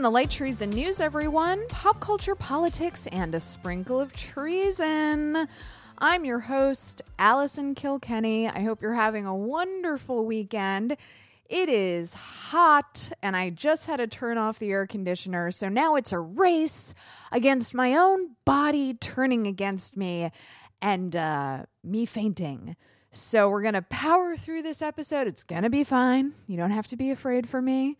Welcome to Light Treason News, everyone. Pop culture, politics, and a sprinkle of treason. I'm your host, Allison Kilkenny. I hope you're having a wonderful weekend. It is hot, and I just had to turn off the air conditioner, so now it's a race against my own body turning against me and uh, me fainting. So we're going to power through this episode. It's going to be fine. You don't have to be afraid for me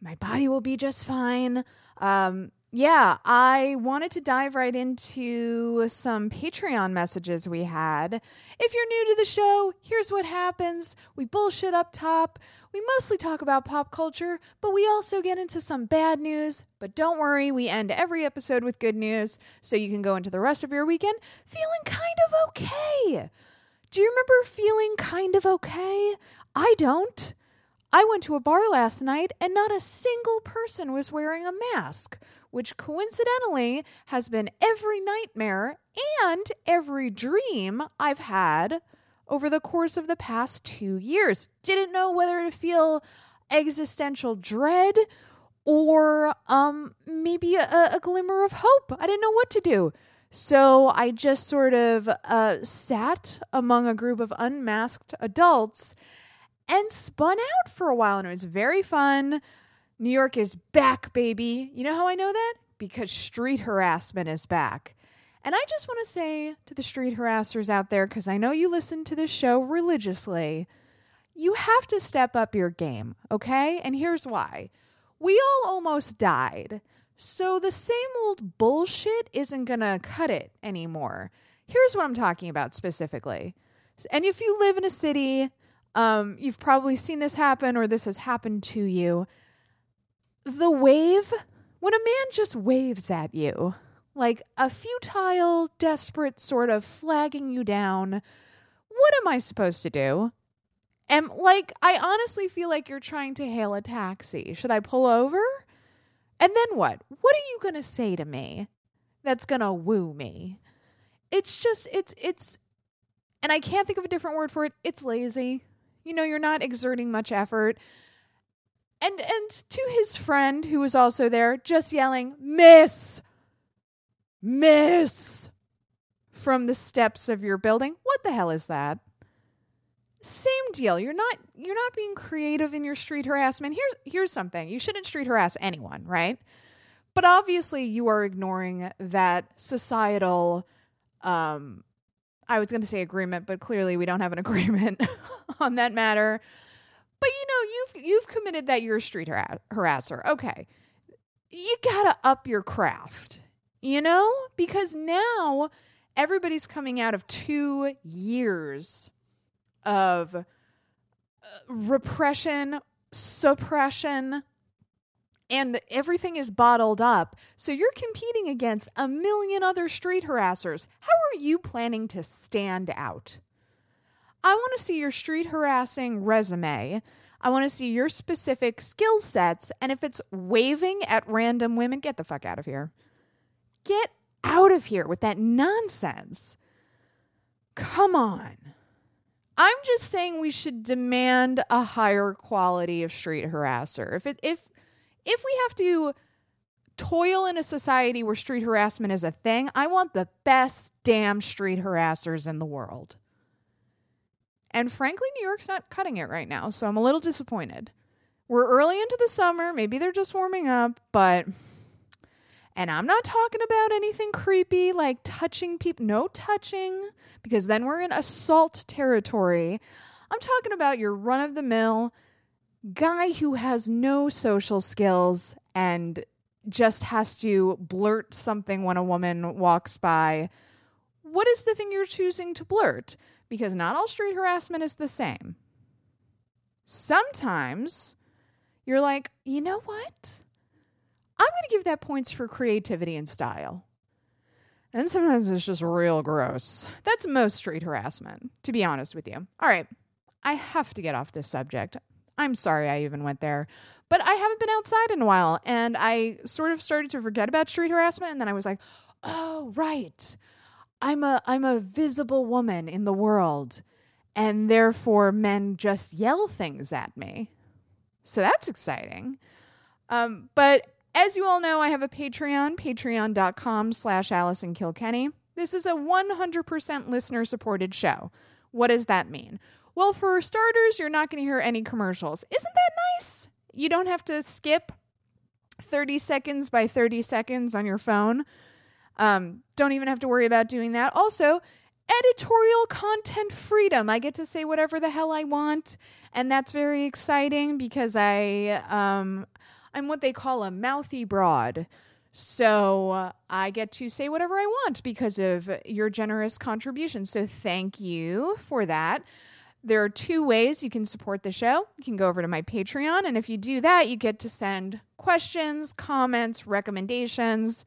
my body will be just fine. Um, yeah, I wanted to dive right into some Patreon messages we had. If you're new to the show, here's what happens we bullshit up top. We mostly talk about pop culture, but we also get into some bad news. But don't worry, we end every episode with good news, so you can go into the rest of your weekend feeling kind of okay. Do you remember feeling kind of okay? I don't. I went to a bar last night and not a single person was wearing a mask, which coincidentally has been every nightmare and every dream I've had over the course of the past two years. Didn't know whether to feel existential dread or um, maybe a, a glimmer of hope. I didn't know what to do. So I just sort of uh, sat among a group of unmasked adults and spun out for a while, and it was very fun. New York is back, baby. You know how I know that? Because street harassment is back. And I just want to say to the street harassers out there, because I know you listen to this show religiously, you have to step up your game, okay? And here's why we all almost died. So the same old bullshit isn't going to cut it anymore. Here's what I'm talking about specifically. And if you live in a city um, you've probably seen this happen or this has happened to you. The wave, when a man just waves at you, like a futile, desperate sort of flagging you down, what am I supposed to do? And like, I honestly feel like you're trying to hail a taxi. Should I pull over? And then what? What are you going to say to me that's going to woo me? It's just, it's, it's, and I can't think of a different word for it. It's lazy. You know, you're not exerting much effort. And and to his friend who was also there, just yelling, "Miss! Miss!" from the steps of your building. What the hell is that? Same deal. You're not you're not being creative in your street harassment. Here's here's something. You shouldn't street harass anyone, right? But obviously you are ignoring that societal um I was going to say agreement, but clearly we don't have an agreement on that matter. But you know, you've you've committed that you're a street har- harasser. Okay. You got to up your craft. You know? Because now everybody's coming out of 2 years of uh, repression, suppression, and everything is bottled up. So you're competing against a million other street harassers. How are you planning to stand out? I want to see your street harassing resume. I want to see your specific skill sets. And if it's waving at random women, get the fuck out of here. Get out of here with that nonsense. Come on. I'm just saying we should demand a higher quality of street harasser. If it if if we have to toil in a society where street harassment is a thing, I want the best damn street harassers in the world. And frankly, New York's not cutting it right now, so I'm a little disappointed. We're early into the summer, maybe they're just warming up, but and I'm not talking about anything creepy like touching people, no touching, because then we're in assault territory. I'm talking about your run of the mill guy who has no social skills and just has to blurt something when a woman walks by. What is the thing you're choosing to blurt? Because not all street harassment is the same. Sometimes you're like, you know what? I'm going to give that points for creativity and style. And sometimes it's just real gross. That's most street harassment, to be honest with you. All right, I have to get off this subject. I'm sorry I even went there. But I haven't been outside in a while and I sort of started to forget about street harassment and then I was like, "Oh, right. I'm a I'm a visible woman in the world and therefore men just yell things at me." So that's exciting. Um, but As you all know, I have a Patreon, patreon.com slash Allison Kilkenny. This is a 100% listener supported show. What does that mean? Well, for starters, you're not going to hear any commercials. Isn't that nice? You don't have to skip 30 seconds by 30 seconds on your phone. Um, don't even have to worry about doing that. Also, editorial content freedom. I get to say whatever the hell I want, and that's very exciting because I um, I'm what they call a mouthy broad. So uh, I get to say whatever I want because of your generous contribution. So thank you for that. There are two ways you can support the show. You can go over to my Patreon, and if you do that, you get to send questions, comments, recommendations,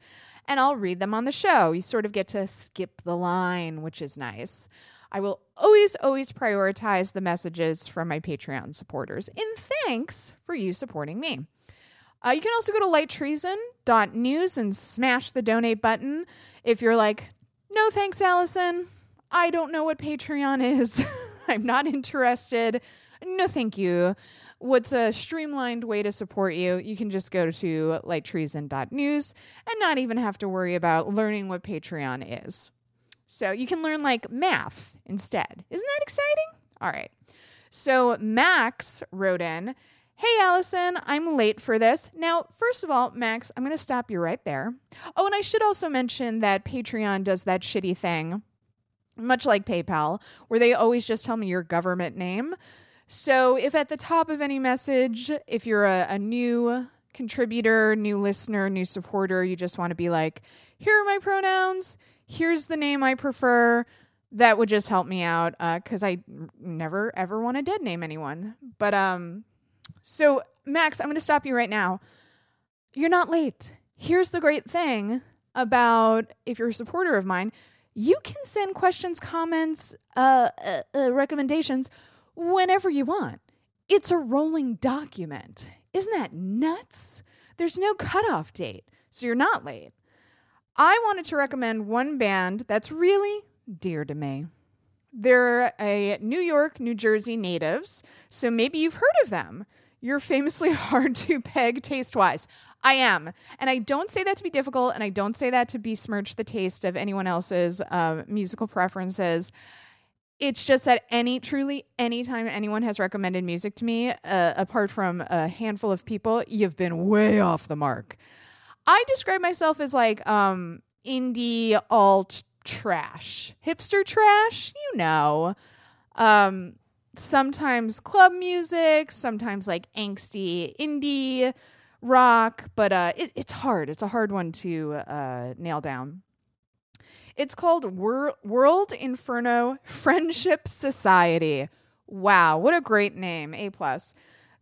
and I'll read them on the show. You sort of get to skip the line, which is nice. I will always, always prioritize the messages from my Patreon supporters in thanks for you supporting me. Uh, you can also go to lighttreason.news and smash the donate button if you're like, no thanks, Allison. I don't know what Patreon is. I'm not interested. No, thank you. What's a streamlined way to support you? You can just go to lighttreason.news and not even have to worry about learning what Patreon is. So you can learn like math instead. Isn't that exciting? All right. So Max wrote in, Hey, Allison, I'm late for this. Now, first of all, Max, I'm going to stop you right there. Oh, and I should also mention that Patreon does that shitty thing much like PayPal, where they always just tell me your government name. So if at the top of any message, if you're a, a new contributor, new listener, new supporter, you just want to be like, here are my pronouns, here's the name I prefer, that would just help me out because uh, I never ever want to dead name anyone. But um, so Max, I'm going to stop you right now. You're not late. Here's the great thing about if you're a supporter of mine, you can send questions, comments, uh, uh, uh, recommendations whenever you want. It's a rolling document. Isn't that nuts? There's no cutoff date, so you're not late. I wanted to recommend one band that's really dear to me. They're a New York, New Jersey natives, so maybe you've heard of them. You're famously hard to peg taste wise. I am. And I don't say that to be difficult, and I don't say that to besmirch the taste of anyone else's uh, musical preferences. It's just that any, truly, anytime anyone has recommended music to me, uh, apart from a handful of people, you've been way off the mark. I describe myself as like um, indie alt trash, hipster trash, you know. Um, sometimes club music, sometimes like angsty indie rock, but uh, it, it's hard. It's a hard one to uh, nail down. It's called Wor- World Inferno Friendship Society. Wow, what a great name! A plus.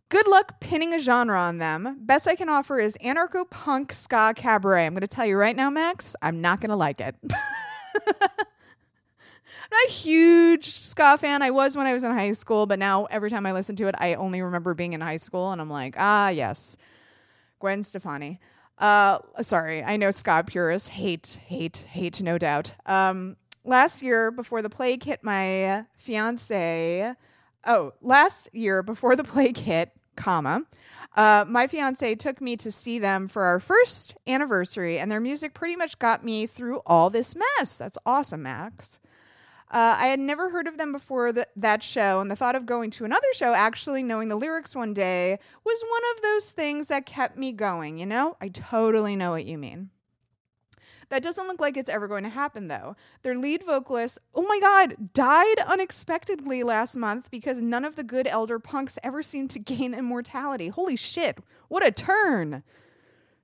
Good luck pinning a genre on them. Best I can offer is anarcho punk ska cabaret. I'm going to tell you right now, Max, I'm not going to like it. not a huge ska fan. I was when I was in high school, but now every time I listen to it, I only remember being in high school, and I'm like, ah, yes, Gwen Stefani. Uh, sorry, I know ska purists hate, hate, hate, no doubt. Um, last year, before the plague hit my fiance, oh, last year before the plague hit, comma, uh, my fiance took me to see them for our first anniversary, and their music pretty much got me through all this mess. That's awesome, Max. Uh, I had never heard of them before that show, and the thought of going to another show, actually knowing the lyrics one day, was one of those things that kept me going, you know? I totally know what you mean. That doesn't look like it's ever going to happen, though. Their lead vocalist, oh my god, died unexpectedly last month because none of the good elder punks ever seemed to gain immortality. Holy shit, what a turn!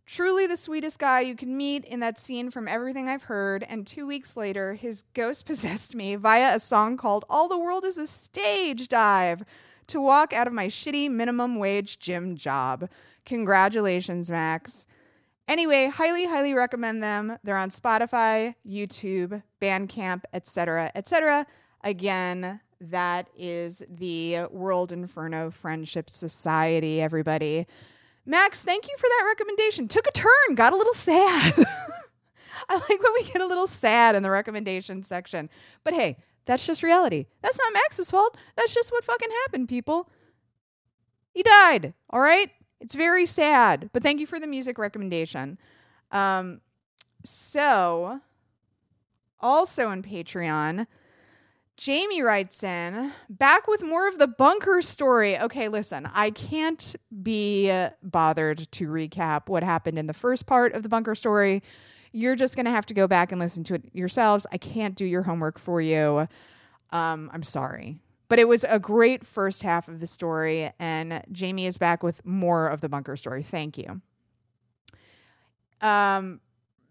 Truly the sweetest guy you can meet in that scene from everything I've heard, and two weeks later, his ghost possessed me via a song called All the World is a Stage Dive to walk out of my shitty minimum wage gym job. Congratulations, Max. Anyway, highly, highly recommend them. They're on Spotify, YouTube, Bandcamp, etc., etc. Again, that is the World Inferno Friendship Society, everybody. Max, thank you for that recommendation. Took a turn, got a little sad. I like when we get a little sad in the recommendation section. But hey, that's just reality. That's not Max's fault. That's just what fucking happened, people. He died, all right? It's very sad, but thank you for the music recommendation. Um, so, also in Patreon, Jamie writes in, back with more of the bunker story. Okay, listen, I can't be bothered to recap what happened in the first part of the bunker story. You're just going to have to go back and listen to it yourselves. I can't do your homework for you. Um, I'm sorry. But it was a great first half of the story, and Jamie is back with more of the bunker story. Thank you. Um,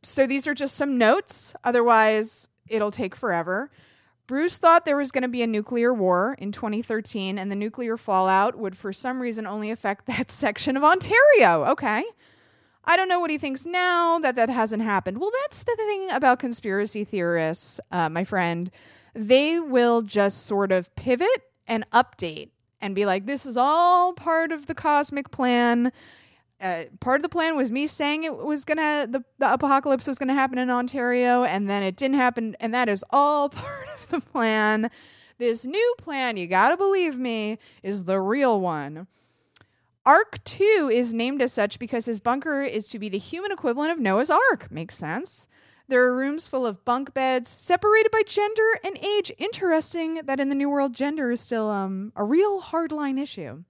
so these are just some notes. Otherwise, it'll take forever. Bruce thought there was going to be a nuclear war in 2013, and the nuclear fallout would, for some reason, only affect that section of Ontario. Okay. I don't know what he thinks now that that hasn't happened. Well, that's the thing about conspiracy theorists, uh, my friend. They will just sort of pivot and update and be like, this is all part of the cosmic plan uh, part of the plan was me saying it was gonna the, the apocalypse was gonna happen in Ontario, and then it didn't happen, and that is all part of the plan. This new plan, you gotta believe me, is the real one. Ark 2 is named as such because his bunker is to be the human equivalent of Noah's Ark. Makes sense. There are rooms full of bunk beds separated by gender and age. Interesting that in the New World, gender is still um, a real hardline issue.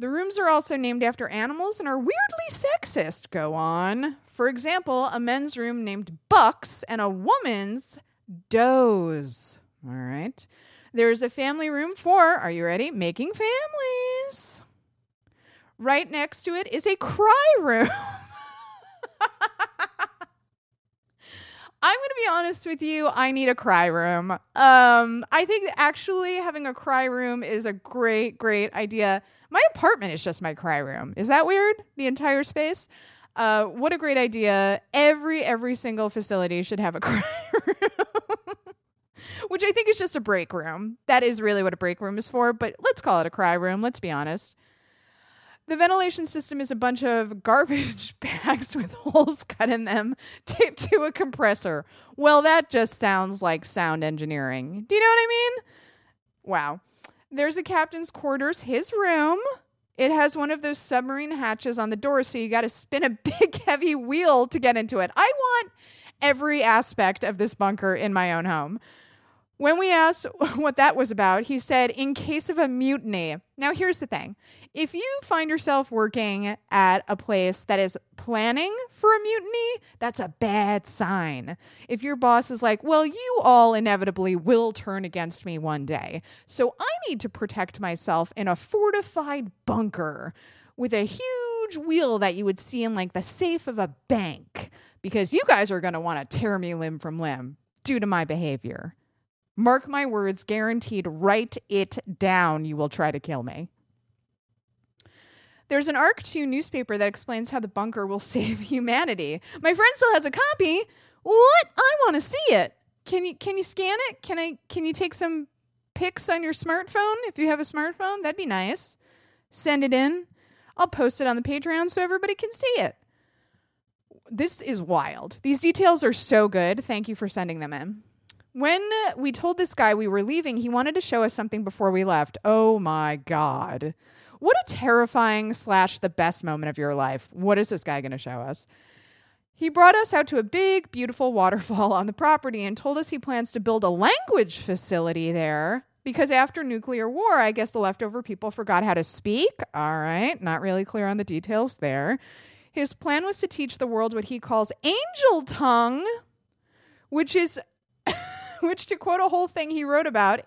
The rooms are also named after animals and are weirdly sexist. Go on. For example, a men's room named Bucks and a woman's Does. All right. There's a family room for, are you ready? Making families. Right next to it is a cry room. I'm going to be honest with you. I need a cry room. Um, I think actually having a cry room is a great, great idea. My apartment is just my cry room. Is that weird? The entire space. Uh, what a great idea! Every every single facility should have a cry room, which I think is just a break room. That is really what a break room is for. But let's call it a cry room. Let's be honest. The ventilation system is a bunch of garbage bags with holes cut in them taped to a compressor. Well, that just sounds like sound engineering. Do you know what I mean? Wow. There's a captain's quarters, his room. It has one of those submarine hatches on the door, so you got to spin a big, heavy wheel to get into it. I want every aspect of this bunker in my own home. When we asked what that was about, he said, in case of a mutiny. Now, here's the thing if you find yourself working at a place that is planning for a mutiny, that's a bad sign. If your boss is like, well, you all inevitably will turn against me one day, so I need to protect myself in a fortified bunker with a huge wheel that you would see in like the safe of a bank because you guys are going to want to tear me limb from limb due to my behavior. Mark my words, guaranteed, write it down. You will try to kill me. There's an ARC 2 newspaper that explains how the bunker will save humanity. My friend still has a copy. What? I want to see it. Can you can you scan it? Can I can you take some pics on your smartphone if you have a smartphone? That'd be nice. Send it in. I'll post it on the Patreon so everybody can see it. This is wild. These details are so good. Thank you for sending them in. When we told this guy we were leaving, he wanted to show us something before we left. Oh my God. What a terrifying slash the best moment of your life. What is this guy going to show us? He brought us out to a big, beautiful waterfall on the property and told us he plans to build a language facility there because after nuclear war, I guess the leftover people forgot how to speak. All right, not really clear on the details there. His plan was to teach the world what he calls angel tongue, which is which, to quote a whole thing he wrote about,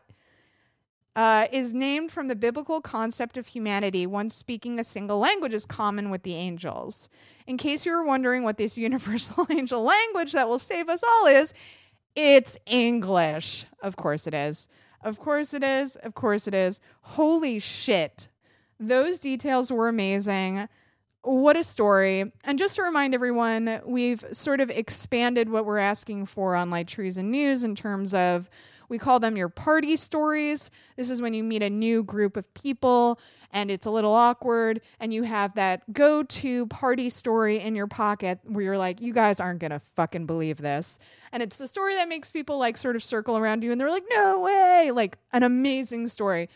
uh, is named from the biblical concept of humanity, one speaking a single language is common with the angels. In case you were wondering what this universal angel language that will save us all is, it's English. Of course it is. Of course it is. Of course it is. Holy shit. Those details were amazing what a story. And just to remind everyone, we've sort of expanded what we're asking for on Light Treason News in terms of we call them your party stories. This is when you meet a new group of people and it's a little awkward and you have that go to party story in your pocket where you're like, you guys aren't going to fucking believe this. And it's the story that makes people like sort of circle around you and they're like, no way. Like an amazing story.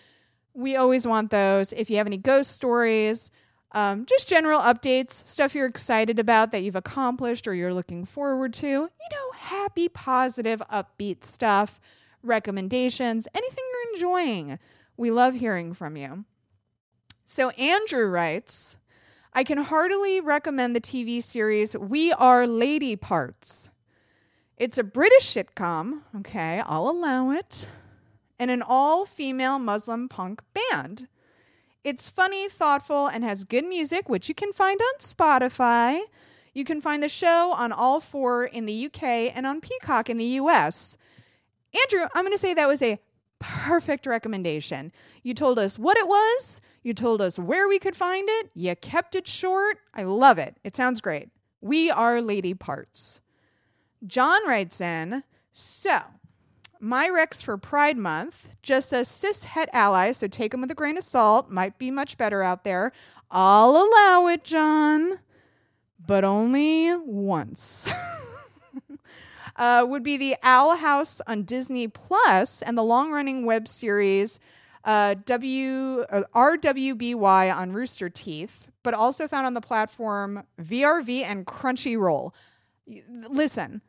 We always want those. If you have any ghost stories, Um, just general updates, stuff you're excited about that you've accomplished or you're looking forward to. You know, happy, positive, upbeat stuff, recommendations, anything you're enjoying. We love hearing from you. So, Andrew writes I can heartily recommend the TV series We Are Lady Parts. It's a British sitcom, okay, I'll allow it, and an all female Muslim punk band. It's funny, thoughtful, and has good music, which you can find on Spotify. You can find the show on All 4 in the UK and on Peacock in the US. Andrew, I'm going to say that was a perfect recommendation. You told us what it was, you told us where we could find it, you kept it short. I love it. It sounds great. We are Lady Parts. John writes in, so my Rex for Pride Month just says cis het allies, so take them with a grain of salt. Might be much better out there. I'll allow it, John, but only once. uh, would be the Owl House on Disney Plus and the long running web series uh, W uh, RWBY on Rooster Teeth, but also found on the platform VRV and Crunchyroll. Listen,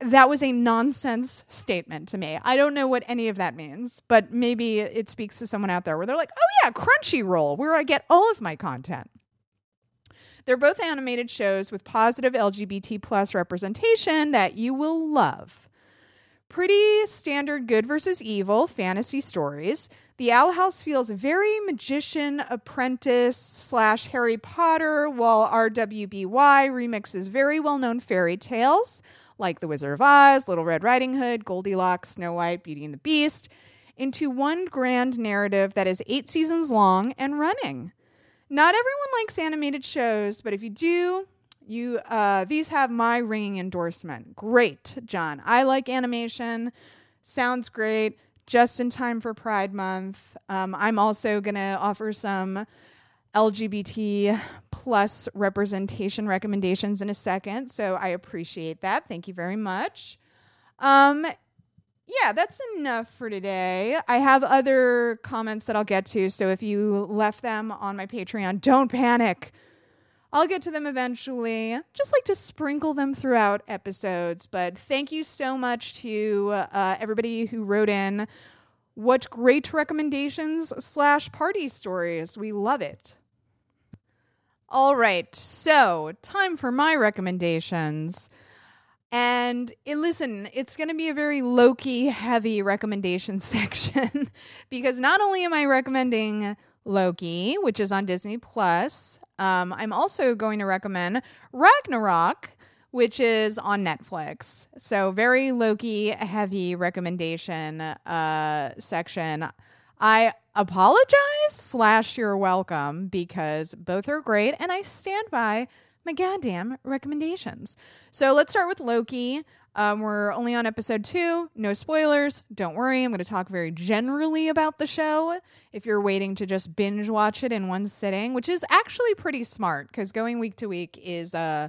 that was a nonsense statement to me. I don't know what any of that means, but maybe it speaks to someone out there where they're like, oh, yeah, Crunchyroll, where I get all of my content. They're both animated shows with positive LGBT plus representation that you will love. Pretty standard good versus evil fantasy stories. The Owl House feels very magician apprentice slash Harry Potter, while RWBY remixes very well known fairy tales like The Wizard of Oz, Little Red Riding Hood, Goldilocks, Snow White, Beauty and the Beast, into one grand narrative that is eight seasons long and running. Not everyone likes animated shows, but if you do, you uh, these have my ringing endorsement. Great, John. I like animation. Sounds great. Just in time for Pride Month. Um, I'm also gonna offer some LGBT plus representation recommendations in a second. So I appreciate that. Thank you very much. Um, yeah, that's enough for today. I have other comments that I'll get to. So if you left them on my Patreon, don't panic. I'll get to them eventually. Just like to sprinkle them throughout episodes. But thank you so much to uh, everybody who wrote in. What great recommendations slash party stories. We love it. All right, so time for my recommendations. And it, listen, it's going to be a very Loki heavy recommendation section because not only am I recommending Loki, which is on Disney Plus, um, I'm also going to recommend Ragnarok, which is on Netflix. So very Loki heavy recommendation uh, section. I apologize slash you're welcome because both are great and I stand by my goddamn recommendations. So let's start with Loki. Um, we're only on episode two. No spoilers. Don't worry. I'm going to talk very generally about the show. If you're waiting to just binge watch it in one sitting, which is actually pretty smart because going week to week is uh,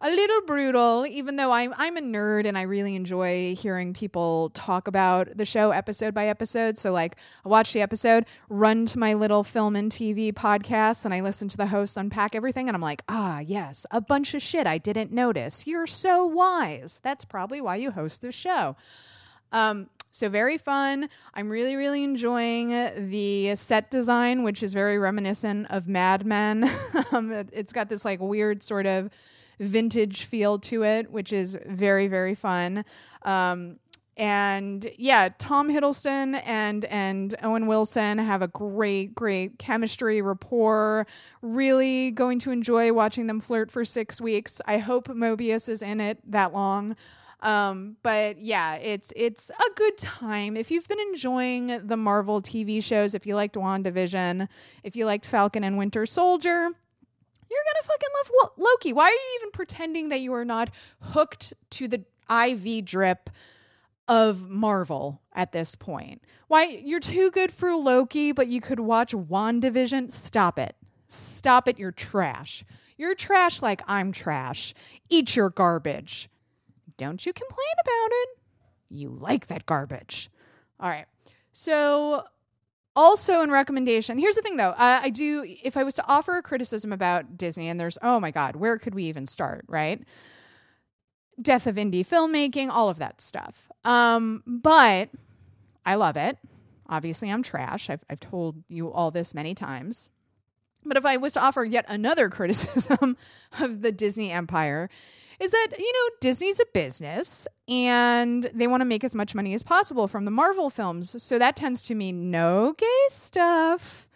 a little brutal, even though I'm I'm a nerd and I really enjoy hearing people talk about the show episode by episode. So like I watch the episode, run to my little film and TV podcast, and I listen to the hosts unpack everything, and I'm like, ah, yes, a bunch of shit I didn't notice. You're so wise. That's probably why you host this show. Um, so very fun. I'm really, really enjoying the set design, which is very reminiscent of Mad Men. um, it, it's got this like weird sort of vintage feel to it, which is very, very fun. Um, and yeah, Tom Hiddleston and and Owen Wilson have a great, great chemistry rapport. Really going to enjoy watching them flirt for six weeks. I hope Mobius is in it that long. Um, but yeah, it's it's a good time. If you've been enjoying the Marvel TV shows, if you liked WandaVision, if you liked Falcon and Winter Soldier, you're gonna fucking love Loki. Why are you even pretending that you are not hooked to the IV drip of Marvel at this point? Why you're too good for Loki, but you could watch WandaVision? Stop it. Stop it, you're trash. You're trash like I'm trash. Eat your garbage. Don't you complain about it. You like that garbage. All right. So also in recommendation here's the thing though. Uh, i do if i was to offer a criticism about disney and there's oh my god where could we even start right? Death of indie filmmaking all of that stuff. Um, but i love it. Obviously i'm trash. I've, I've told you all this many times. But if i was to offer yet another criticism of the disney empire is that, you know, Disney's a business and they want to make as much money as possible from the Marvel films. So that tends to mean no gay stuff.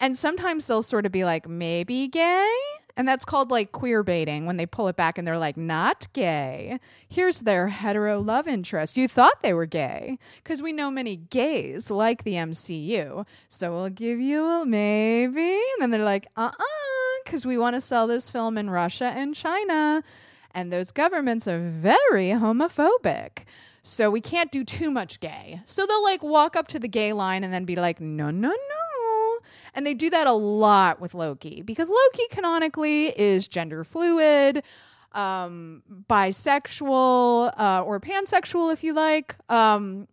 And sometimes they'll sort of be like, maybe gay. And that's called like queer baiting when they pull it back and they're like, not gay. Here's their hetero love interest. You thought they were gay because we know many gays like the MCU. So we'll give you a maybe. And then they're like, uh uh because we want to sell this film in Russia and China and those governments are very homophobic. So we can't do too much gay. So they'll like walk up to the gay line and then be like, no, no, no. And they do that a lot with Loki because Loki canonically is gender fluid, um, bisexual, uh, or pansexual, if you like, um,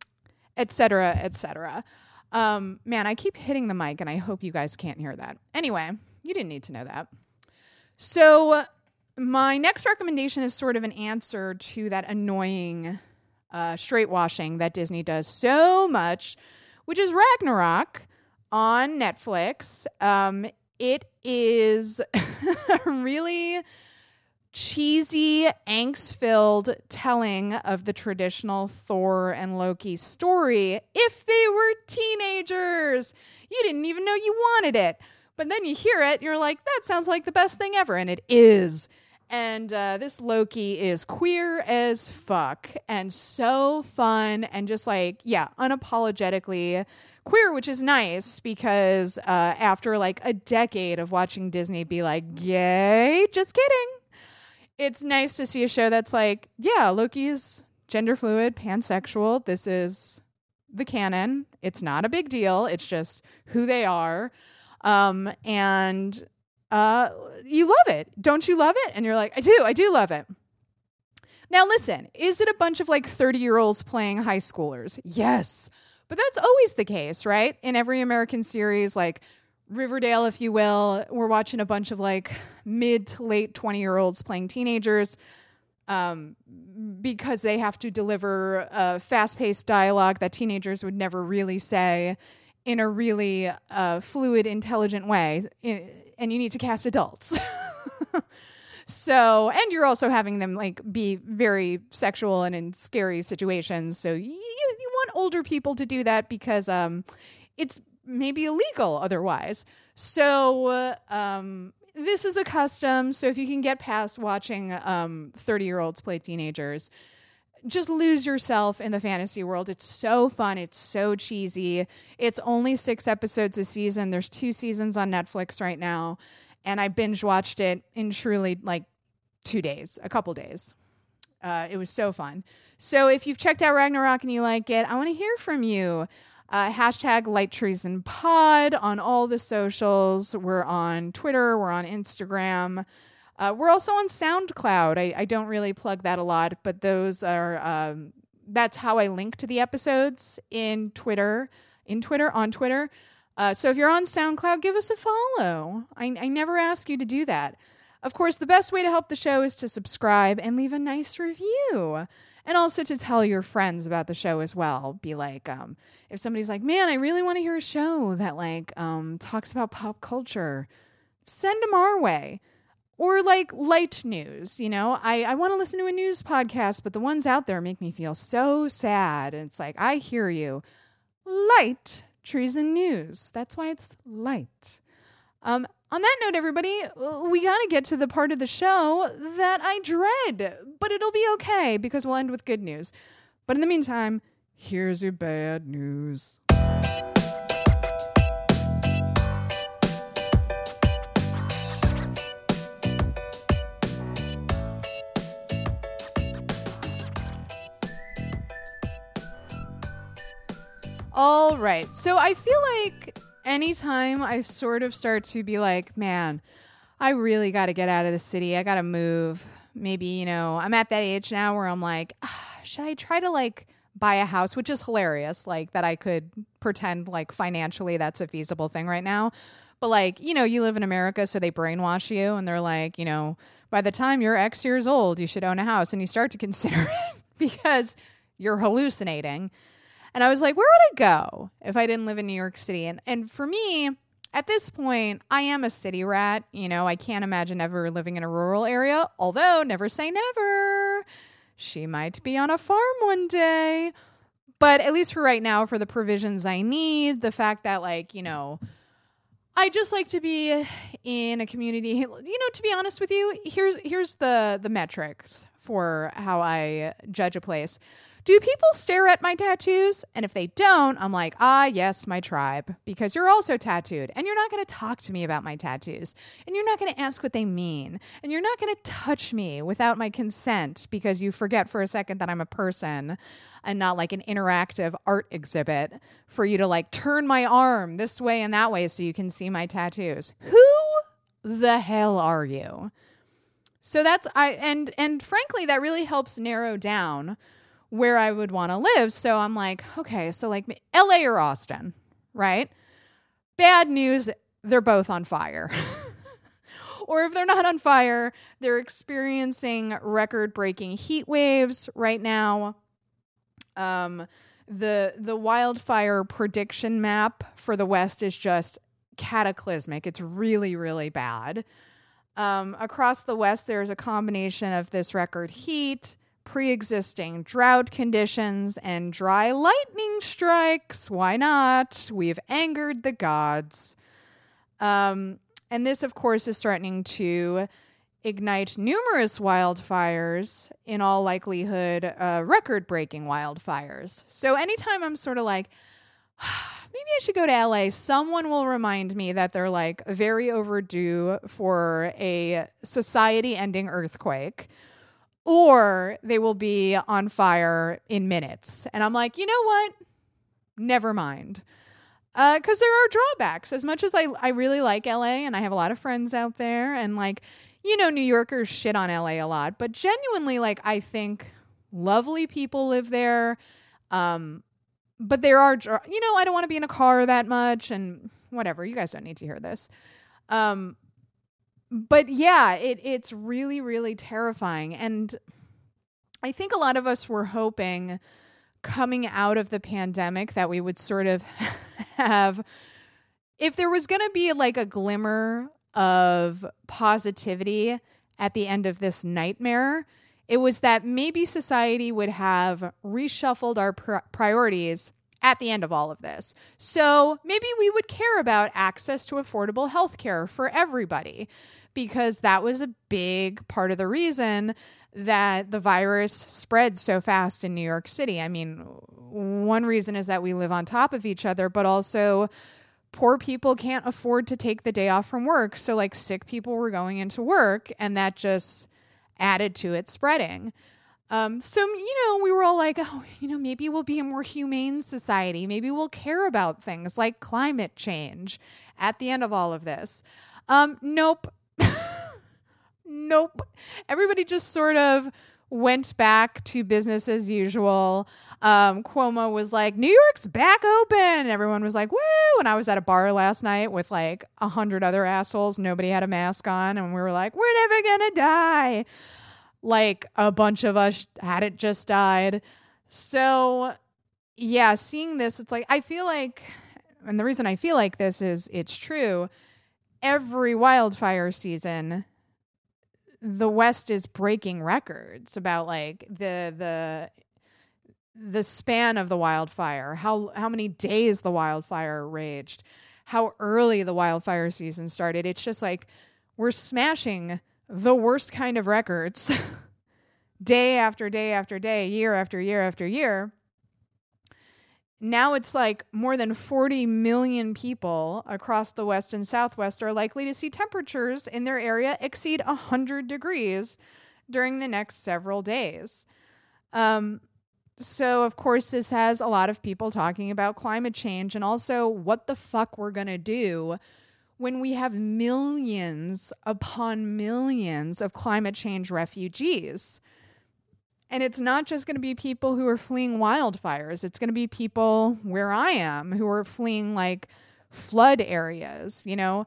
et cetera, et cetera. Um, man, I keep hitting the mic and I hope you guys can't hear that. Anyway, you didn't need to know that. So my next recommendation is sort of an answer to that annoying uh, straight washing that Disney does so much, which is Ragnarok on Netflix. Um, it is a really cheesy, angst filled telling of the traditional Thor and Loki story if they were teenagers. You didn't even know you wanted it. But then you hear it, you're like, that sounds like the best thing ever. And it is. And uh, this Loki is queer as fuck and so fun and just like, yeah, unapologetically queer, which is nice because uh, after like a decade of watching Disney be like, gay, just kidding. It's nice to see a show that's like, yeah, Loki's gender fluid, pansexual. This is the canon. It's not a big deal. It's just who they are. Um, and uh, you love it. Don't you love it? And you're like, I do, I do love it. Now, listen, is it a bunch of like 30 year olds playing high schoolers? Yes. But that's always the case, right? In every American series, like Riverdale, if you will, we're watching a bunch of like mid to late 20 year olds playing teenagers um, because they have to deliver a fast paced dialogue that teenagers would never really say in a really uh, fluid, intelligent way and you need to cast adults. so, and you're also having them like be very sexual and in scary situations. So you you want older people to do that because um it's maybe illegal otherwise. So uh, um this is a custom. So if you can get past watching um 30 year olds play teenagers, just lose yourself in the fantasy world. It's so fun. It's so cheesy. It's only six episodes a season. There's two seasons on Netflix right now. And I binge watched it in truly like two days, a couple days. Uh, it was so fun. So if you've checked out Ragnarok and you like it, I want to hear from you. Uh, hashtag Light Treason Pod on all the socials. We're on Twitter. We're on Instagram. Uh, we're also on SoundCloud. I, I, don't really plug that a lot, but those are um, that's how I link to the episodes in Twitter, in Twitter, on Twitter. Uh, so if you're on SoundCloud, give us a follow. I, I never ask you to do that. Of course, the best way to help the show is to subscribe and leave a nice review. And also to tell your friends about the show as well. Be like, um, if somebody's like, man, I really want to hear a show that like um, talks about pop culture, send them our way or like light news you know? I, I want to listen to a news podcast but the ones out there make me feel so sad and it's like i hear you. Light treason news. That's why it's light. Um, on that note everybody we got to get to the part of the show that i dread but it'll be okay because we'll end with good news. But in the meantime here's your bad news All right. So I feel like anytime I sort of start to be like, man, I really got to get out of the city. I got to move. Maybe, you know, I'm at that age now where I'm like, ah, should I try to like buy a house, which is hilarious, like that I could pretend like financially that's a feasible thing right now. But like, you know, you live in America, so they brainwash you and they're like, you know, by the time you're X years old, you should own a house. And you start to consider it because you're hallucinating. And I was like, where would I go if I didn't live in New York City? And and for me, at this point, I am a city rat. You know, I can't imagine ever living in a rural area, although never say never. She might be on a farm one day. But at least for right now, for the provisions I need, the fact that, like, you know, I just like to be in a community. You know, to be honest with you, here's here's the the metrics for how I judge a place. Do people stare at my tattoos? And if they don't, I'm like, ah, yes, my tribe, because you're also tattooed. And you're not going to talk to me about my tattoos. And you're not going to ask what they mean. And you're not going to touch me without my consent because you forget for a second that I'm a person and not like an interactive art exhibit for you to like turn my arm this way and that way so you can see my tattoos. Who the hell are you? So that's I and and frankly that really helps narrow down where I would want to live. So I'm like, okay, so like LA or Austin, right? Bad news, they're both on fire. or if they're not on fire, they're experiencing record breaking heat waves right now. Um, the the wildfire prediction map for the west is just cataclysmic. It's really really bad. Um, across the west, there's a combination of this record heat, pre existing drought conditions and dry lightning strikes. Why not? We've angered the gods. Um, and this, of course, is threatening to ignite numerous wildfires, in all likelihood, uh, record breaking wildfires. So anytime I'm sort of like, maybe I should go to LA, someone will remind me that they're like very overdue for a society ending earthquake or they will be on fire in minutes. And I'm like, you know what? Never mind. Because uh, there are drawbacks. As much as I, I really like LA and I have a lot of friends out there, and like, you know, New Yorkers shit on LA a lot, but genuinely, like, I think lovely people live there. Um, but there are, you know, I don't want to be in a car that much and whatever. You guys don't need to hear this. Um, but yeah, it it's really really terrifying and I think a lot of us were hoping coming out of the pandemic that we would sort of have if there was going to be like a glimmer of positivity at the end of this nightmare, it was that maybe society would have reshuffled our pr- priorities at the end of all of this. So maybe we would care about access to affordable health care for everybody because that was a big part of the reason that the virus spread so fast in New York City. I mean, one reason is that we live on top of each other, but also poor people can't afford to take the day off from work. So, like, sick people were going into work, and that just added to it spreading. Um, so, you know, we were all like, oh, you know, maybe we'll be a more humane society. Maybe we'll care about things like climate change at the end of all of this. Um, nope nope. Everybody just sort of went back to business as usual. Um, Cuomo was like, New York's back open. And everyone was like, woo. And I was at a bar last night with like a hundred other assholes. Nobody had a mask on. And we were like, we're never going to die. Like a bunch of us hadn't just died. So, yeah, seeing this, it's like, I feel like, and the reason I feel like this is it's true. Every wildfire season, the West is breaking records about like the the the span of the wildfire, how how many days the wildfire raged, how early the wildfire season started. It's just like we're smashing the worst kind of records day after day after day, year after year after year now it's like more than 40 million people across the west and southwest are likely to see temperatures in their area exceed 100 degrees during the next several days. Um, so, of course, this has a lot of people talking about climate change and also what the fuck we're going to do when we have millions upon millions of climate change refugees. And it's not just going to be people who are fleeing wildfires. It's going to be people where I am who are fleeing like flood areas, you know.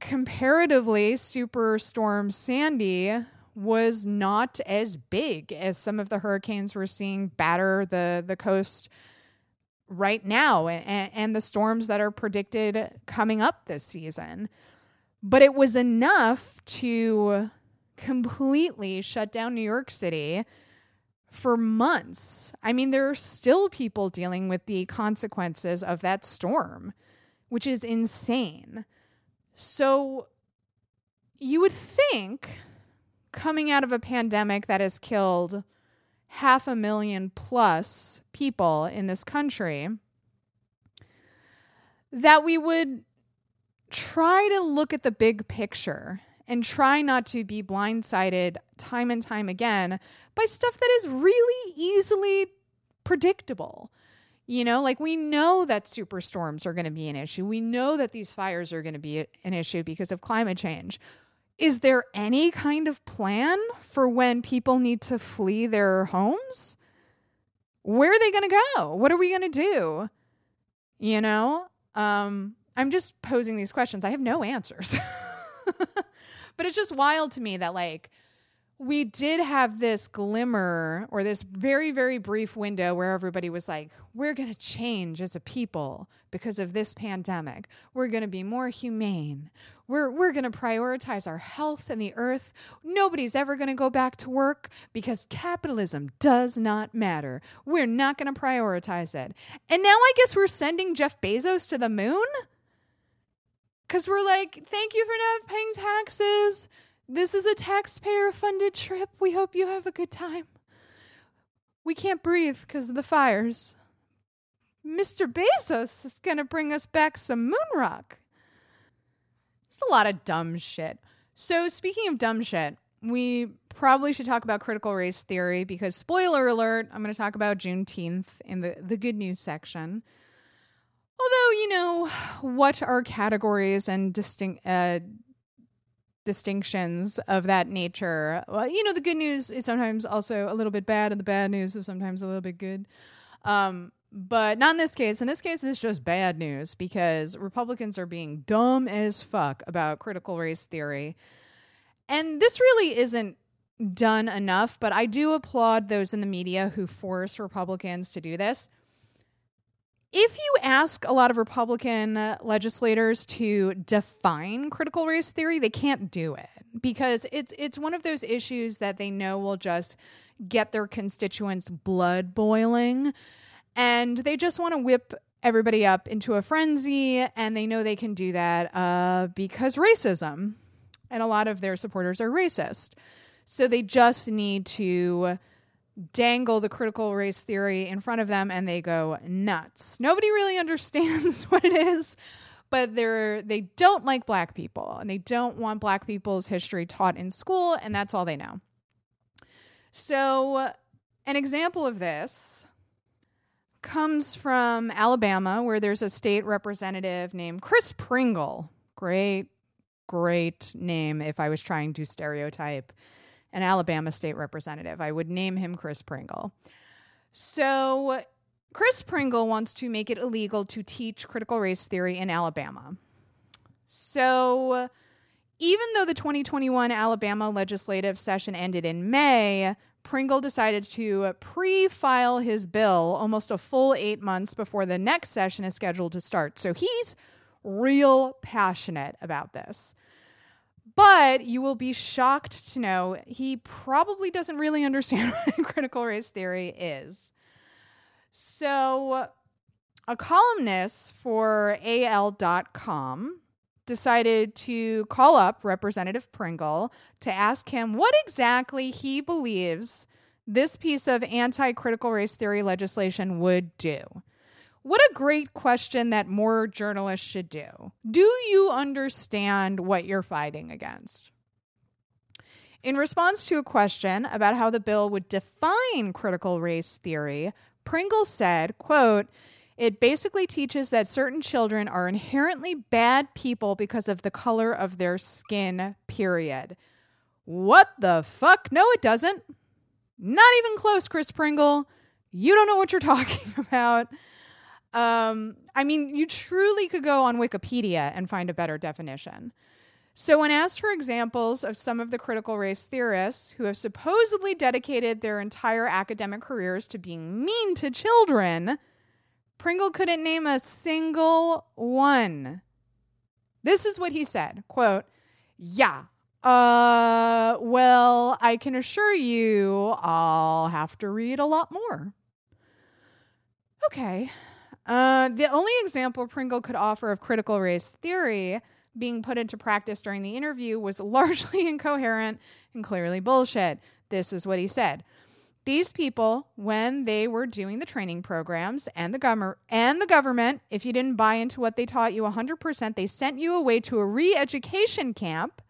Comparatively, Superstorm Sandy was not as big as some of the hurricanes we're seeing batter the the coast right now and, and the storms that are predicted coming up this season. But it was enough to completely shut down New York City for months. I mean, there are still people dealing with the consequences of that storm, which is insane. So you would think coming out of a pandemic that has killed half a million plus people in this country that we would try to look at the big picture and try not to be blindsided time and time again by stuff that is really easily predictable. You know, like we know that superstorms are going to be an issue. We know that these fires are going to be an issue because of climate change. Is there any kind of plan for when people need to flee their homes? Where are they going to go? What are we going to do? You know, um, I'm just posing these questions. I have no answers. but it's just wild to me that, like, we did have this glimmer or this very, very brief window where everybody was like, we're going to change as a people because of this pandemic. We're going to be more humane. We're, we're going to prioritize our health and the earth. Nobody's ever going to go back to work because capitalism does not matter. We're not going to prioritize it. And now I guess we're sending Jeff Bezos to the moon? Because we're like, thank you for not paying taxes. This is a taxpayer funded trip. We hope you have a good time. We can't breathe because of the fires. Mr. Bezos is going to bring us back some moon rock. It's a lot of dumb shit. So, speaking of dumb shit, we probably should talk about critical race theory because, spoiler alert, I'm going to talk about Juneteenth in the, the good news section. Although, you know, what are categories and distinct uh, distinctions of that nature. Well, you know, the good news is sometimes also a little bit bad, and the bad news is sometimes a little bit good. Um, but not in this case. In this case, it's just bad news because Republicans are being dumb as fuck about critical race theory. And this really isn't done enough, but I do applaud those in the media who force Republicans to do this if you ask a lot of Republican legislators to define critical race theory, they can't do it because it's it's one of those issues that they know will just get their constituents' blood boiling, and they just want to whip everybody up into a frenzy, and they know they can do that uh, because racism, and a lot of their supporters are racist, so they just need to dangle the critical race theory in front of them and they go nuts. Nobody really understands what it is, but they're they don't like black people and they don't want black people's history taught in school and that's all they know. So, an example of this comes from Alabama where there's a state representative named Chris Pringle. Great great name if I was trying to stereotype an Alabama state representative. I would name him Chris Pringle. So, Chris Pringle wants to make it illegal to teach critical race theory in Alabama. So, even though the 2021 Alabama legislative session ended in May, Pringle decided to pre file his bill almost a full eight months before the next session is scheduled to start. So he's real passionate about this. But you will be shocked to know he probably doesn't really understand what critical race theory is. So, a columnist for AL.com decided to call up Representative Pringle to ask him what exactly he believes this piece of anti critical race theory legislation would do. What a great question that more journalists should do. Do you understand what you're fighting against? In response to a question about how the bill would define critical race theory, Pringle said, quote, it basically teaches that certain children are inherently bad people because of the color of their skin, period. What the fuck? No, it doesn't. Not even close, Chris Pringle. You don't know what you're talking about. Um, I mean, you truly could go on Wikipedia and find a better definition. So, when asked for examples of some of the critical race theorists who have supposedly dedicated their entire academic careers to being mean to children, Pringle couldn't name a single one. This is what he said quote, Yeah, uh, well, I can assure you I'll have to read a lot more. Okay. Uh, the only example Pringle could offer of critical race theory being put into practice during the interview was largely incoherent and clearly bullshit. This is what he said. These people, when they were doing the training programs and the government and the government, if you didn't buy into what they taught you 100%, they sent you away to a re-education camp.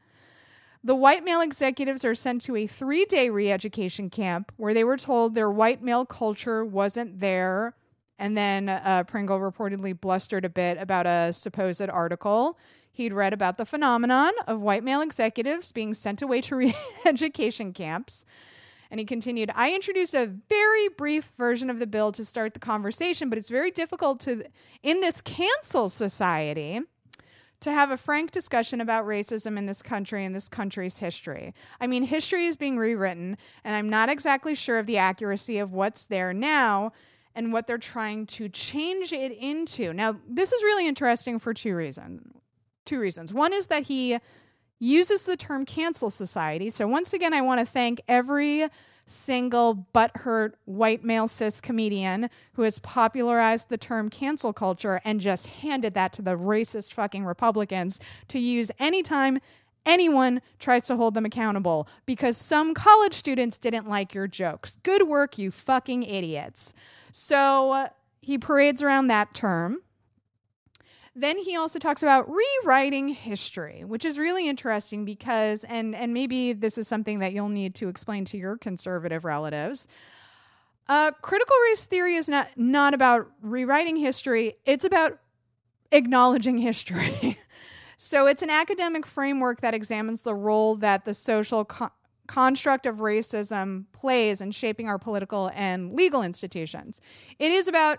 The white male executives are sent to a 3-day re-education camp where they were told their white male culture wasn't there. And then uh, Pringle reportedly blustered a bit about a supposed article He'd read about the phenomenon of white male executives being sent away to re education camps. And he continued, I introduced a very brief version of the bill to start the conversation, but it's very difficult to, in this cancel society, to have a frank discussion about racism in this country and this country's history. I mean, history is being rewritten, and I'm not exactly sure of the accuracy of what's there now and what they're trying to change it into. Now, this is really interesting for two reasons two reasons. One is that he uses the term cancel society. So once again, I want to thank every single butthurt white male cis comedian who has popularized the term cancel culture and just handed that to the racist fucking Republicans to use anytime anyone tries to hold them accountable because some college students didn't like your jokes. Good work, you fucking idiots. So he parades around that term. Then he also talks about rewriting history, which is really interesting because, and and maybe this is something that you'll need to explain to your conservative relatives. Uh, critical race theory is not not about rewriting history; it's about acknowledging history. so it's an academic framework that examines the role that the social co- construct of racism plays in shaping our political and legal institutions. It is about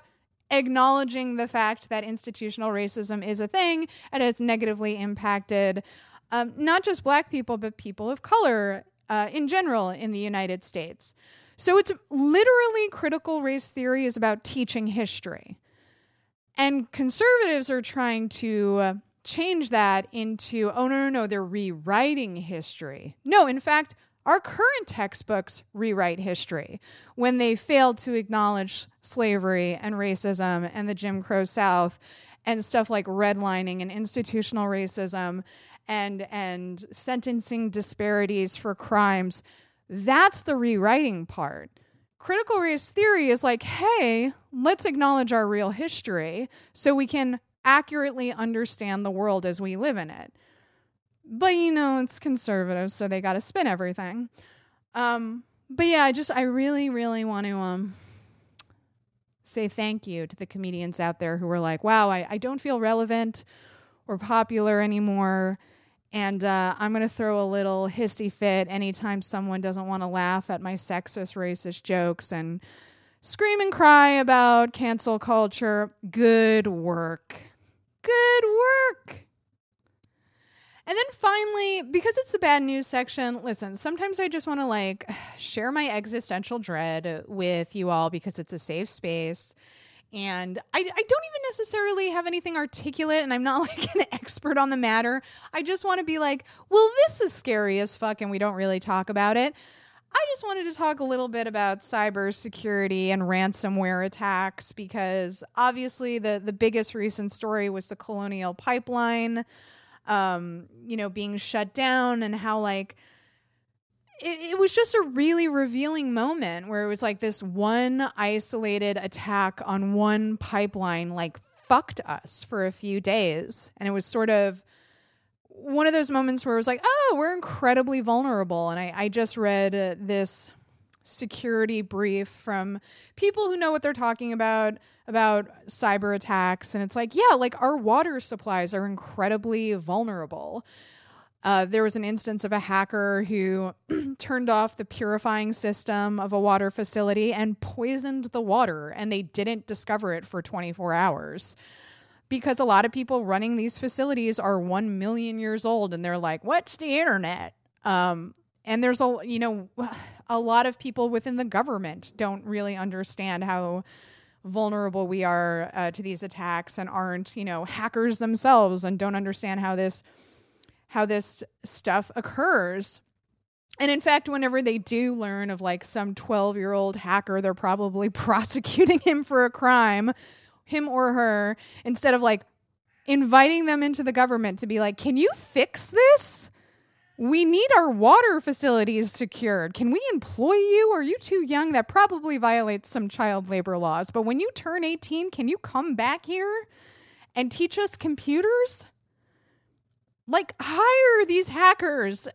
acknowledging the fact that institutional racism is a thing and it's negatively impacted um, not just black people, but people of color uh, in general in the United States. So it's literally critical race theory is about teaching history. And conservatives are trying to uh, change that into, oh, no, no, no, they're rewriting history. No, in fact, our current textbooks rewrite history when they fail to acknowledge slavery and racism and the Jim Crow South and stuff like redlining and institutional racism and and sentencing disparities for crimes. That's the rewriting part. Critical race theory is like, hey, let's acknowledge our real history so we can accurately understand the world as we live in it. But you know, it's conservative, so they got to spin everything. Um, but yeah, I just I really really want to um say thank you to the comedians out there who were like, "Wow, I, I don't feel relevant or popular anymore." And uh, I'm going to throw a little hissy fit anytime someone doesn't want to laugh at my sexist, racist jokes and scream and cry about cancel culture. Good work. Good work. And then finally, because it's the bad news section, listen, sometimes I just want to like share my existential dread with you all because it's a safe space. And I, I don't even necessarily have anything articulate, and I'm not like an expert on the matter. I just want to be like, well, this is scary as fuck, and we don't really talk about it. I just wanted to talk a little bit about cybersecurity and ransomware attacks because obviously the, the biggest recent story was the Colonial Pipeline um, you know, being shut down and how like it, it was just a really revealing moment where it was like this one isolated attack on one pipeline like fucked us for a few days. And it was sort of one of those moments where it was like, oh, we're incredibly vulnerable. And I, I just read uh, this security brief from people who know what they're talking about about cyber attacks and it's like yeah like our water supplies are incredibly vulnerable Uh, there was an instance of a hacker who turned off the purifying system of a water facility and poisoned the water, and they didn't discover it for 24 hours. Because a lot of people running these facilities are 1 million years old and they're like, what's the internet? Um, and there's a, you know, a lot of people within the government don't really understand how vulnerable we are uh, to these attacks and aren't, you know, hackers themselves and don't understand how this how this stuff occurs. And in fact, whenever they do learn of like some 12 year old hacker, they're probably prosecuting him for a crime, him or her, instead of like inviting them into the government to be like, can you fix this? We need our water facilities secured. Can we employ you? Are you too young? That probably violates some child labor laws. But when you turn 18, can you come back here and teach us computers? Like, hire these hackers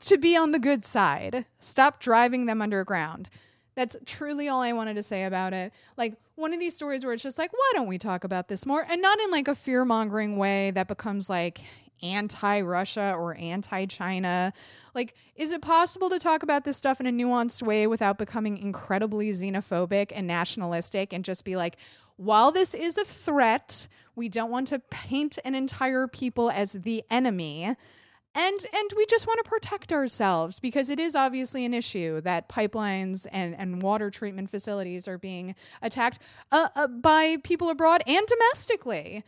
to be on the good side. Stop driving them underground. That's truly all I wanted to say about it. Like, one of these stories where it's just like, why don't we talk about this more? And not in like a fear mongering way that becomes like anti Russia or anti China. Like, is it possible to talk about this stuff in a nuanced way without becoming incredibly xenophobic and nationalistic and just be like, while this is a threat, we don't want to paint an entire people as the enemy. And and we just want to protect ourselves because it is obviously an issue that pipelines and, and water treatment facilities are being attacked uh, uh, by people abroad and domestically.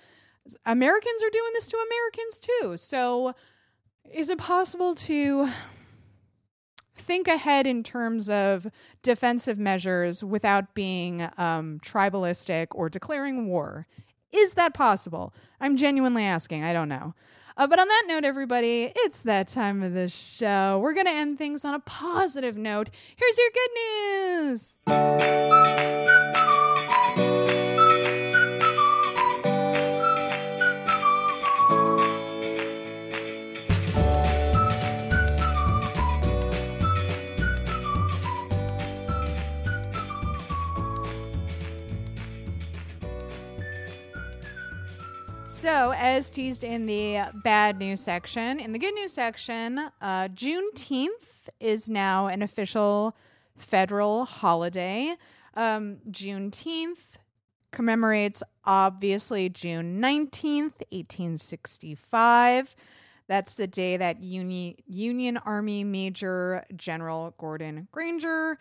Americans are doing this to Americans too. So is it possible to think ahead in terms of defensive measures without being um, tribalistic or declaring war. Is that possible? I'm genuinely asking. I don't know. Uh, but on that note, everybody, it's that time of the show. We're going to end things on a positive note. Here's your good So, as teased in the bad news section, in the good news section, uh, Juneteenth is now an official federal holiday. Um, Juneteenth commemorates, obviously, June 19th, 1865. That's the day that Union, Union Army Major General Gordon Granger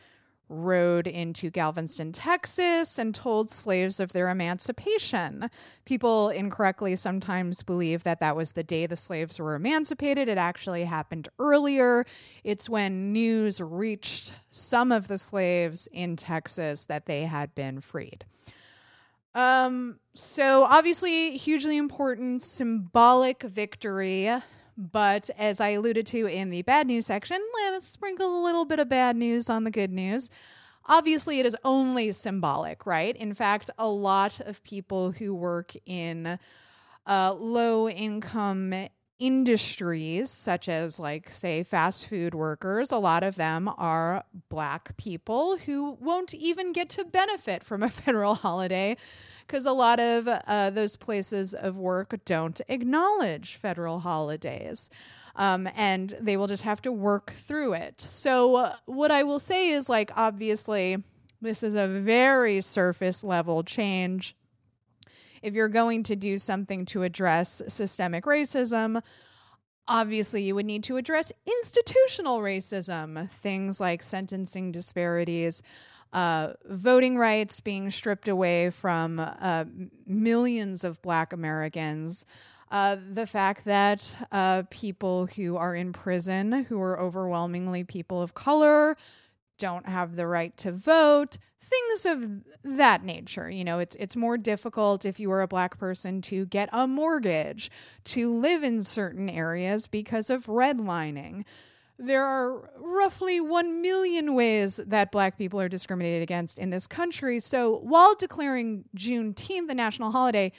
rode into Galveston, Texas, and told slaves of their emancipation. People incorrectly sometimes believe that that was the day the slaves were emancipated. It actually happened earlier. It's when news reached some of the slaves in Texas that they had been freed. Um, so obviously, hugely important symbolic victory but as I alluded to in the bad news section, let's sprinkle a little bit of bad news on the good news. Obviously, it is only symbolic, right? In fact, a lot of people who work in uh, low income industries, such as, like, say, fast food workers, a lot of them are black people who won't even get to benefit from a federal holiday because a lot of uh, those places of work don't acknowledge federal holidays. Um, and they will just have to work through it. So, uh, what I will say is like, obviously, this is a very surface level change. If you're going to do something to address systemic racism, obviously you would need to address institutional racism, things like sentencing disparities, uh, voting rights being stripped away from uh, millions of black Americans. Uh, the fact that uh, people who are in prison, who are overwhelmingly people of color, don't have the right to vote, things of that nature. You know, it's it's more difficult if you are a black person to get a mortgage, to live in certain areas because of redlining there are roughly 1 million ways that black people are discriminated against in this country. So while declaring Juneteenth the national holiday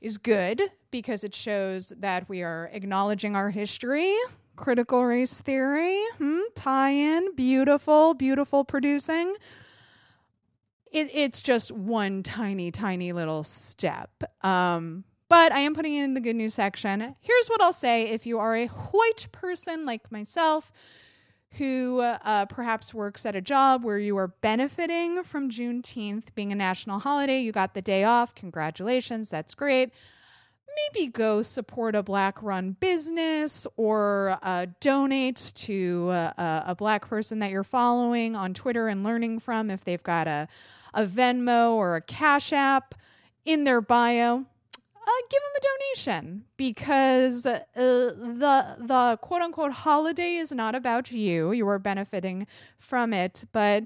is good because it shows that we are acknowledging our history, critical race theory, hmm, tie in, beautiful, beautiful producing. It, it's just one tiny, tiny little step. Um, but I am putting it in the good news section. Here's what I'll say if you are a white person like myself who uh, perhaps works at a job where you are benefiting from Juneteenth being a national holiday, you got the day off. Congratulations, that's great. Maybe go support a black run business or uh, donate to uh, a black person that you're following on Twitter and learning from if they've got a, a Venmo or a Cash App in their bio uh, give them a donation because uh, the the quote unquote holiday is not about you. You are benefiting from it, but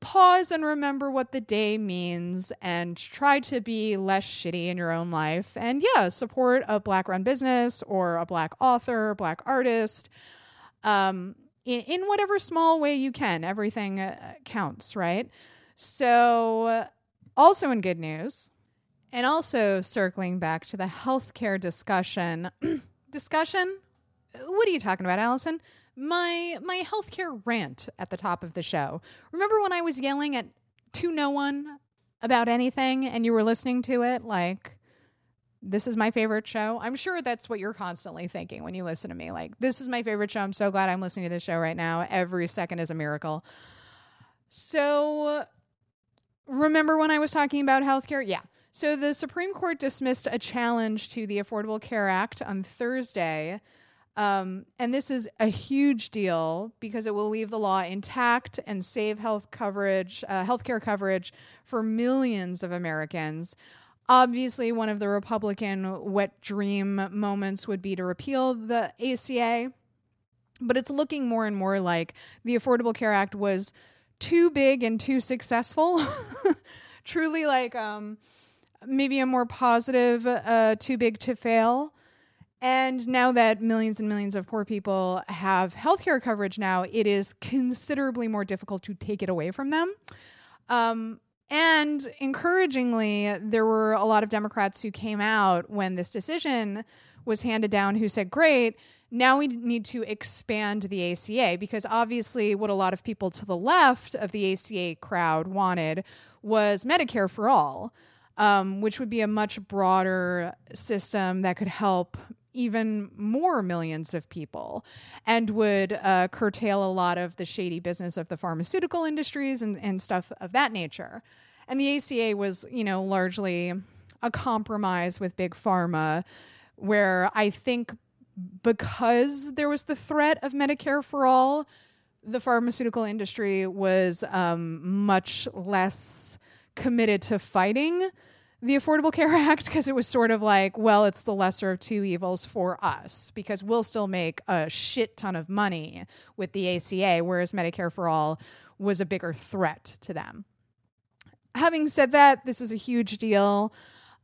pause and remember what the day means and try to be less shitty in your own life. And yeah, support a black run business or a black author, black artist. Um, in, in whatever small way you can, everything uh, counts, right? So, also in good news, and also circling back to the healthcare discussion. discussion? What are you talking about, Allison? My my healthcare rant at the top of the show. Remember when I was yelling at to no one about anything and you were listening to it like this is my favorite show. I'm sure that's what you're constantly thinking when you listen to me. Like, this is my favorite show. I'm so glad I'm listening to this show right now. Every second is a miracle. So, remember when I was talking about healthcare? Yeah. So the Supreme Court dismissed a challenge to the Affordable Care Act on Thursday. Um, and this is a huge deal because it will leave the law intact and save health coverage, uh, healthcare coverage for millions of Americans. Obviously, one of the Republican wet dream moments would be to repeal the ACA, but it's looking more and more like the Affordable Care Act was too big and too successful. Truly, like, um, maybe a more positive, uh, too big to fail. And now that millions and millions of poor people have healthcare coverage now, it is considerably more difficult to take it away from them. Um, and encouragingly, there were a lot of Democrats who came out when this decision was handed down who said, Great, now we need to expand the ACA because obviously, what a lot of people to the left of the ACA crowd wanted was Medicare for all um, which would be a much broader system that could help even more millions of people and would uh, curtail a lot of the shady business of the pharmaceutical industries and, and stuff of that nature. And the ACA was, you know, largely a compromise with big pharma, where I think because there was the threat of Medicare for all, the pharmaceutical industry was um, much less committed to fighting the Affordable Care Act because it was sort of like, well, it's the lesser of two evils for us because we'll still make a shit ton of money with the ACA, whereas Medicare for All was a bigger threat to them. Having said that, this is a huge deal.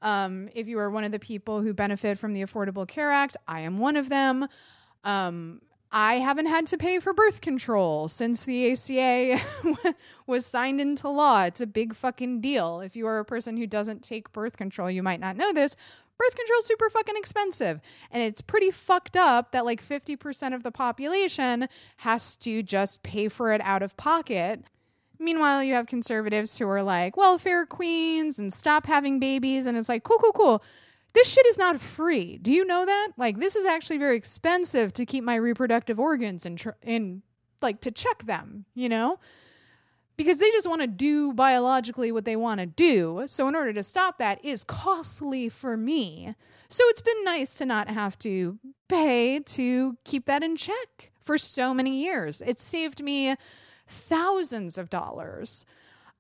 Um, if you are one of the people who benefit from the Affordable Care Act, I am one of them. Um, I haven't had to pay for birth control since the ACA was signed into law. It's a big fucking deal. If you are a person who doesn't take birth control, you might not know this. Birth control is super fucking expensive. And it's pretty fucked up that like 50% of the population has to just pay for it out of pocket. Meanwhile, you have conservatives who are like, welfare queens and stop having babies. And it's like, cool, cool, cool this shit is not free. Do you know that? Like this is actually very expensive to keep my reproductive organs in tr- in like to check them, you know? Because they just want to do biologically what they want to do. So in order to stop that is costly for me. So it's been nice to not have to pay to keep that in check for so many years. It saved me thousands of dollars.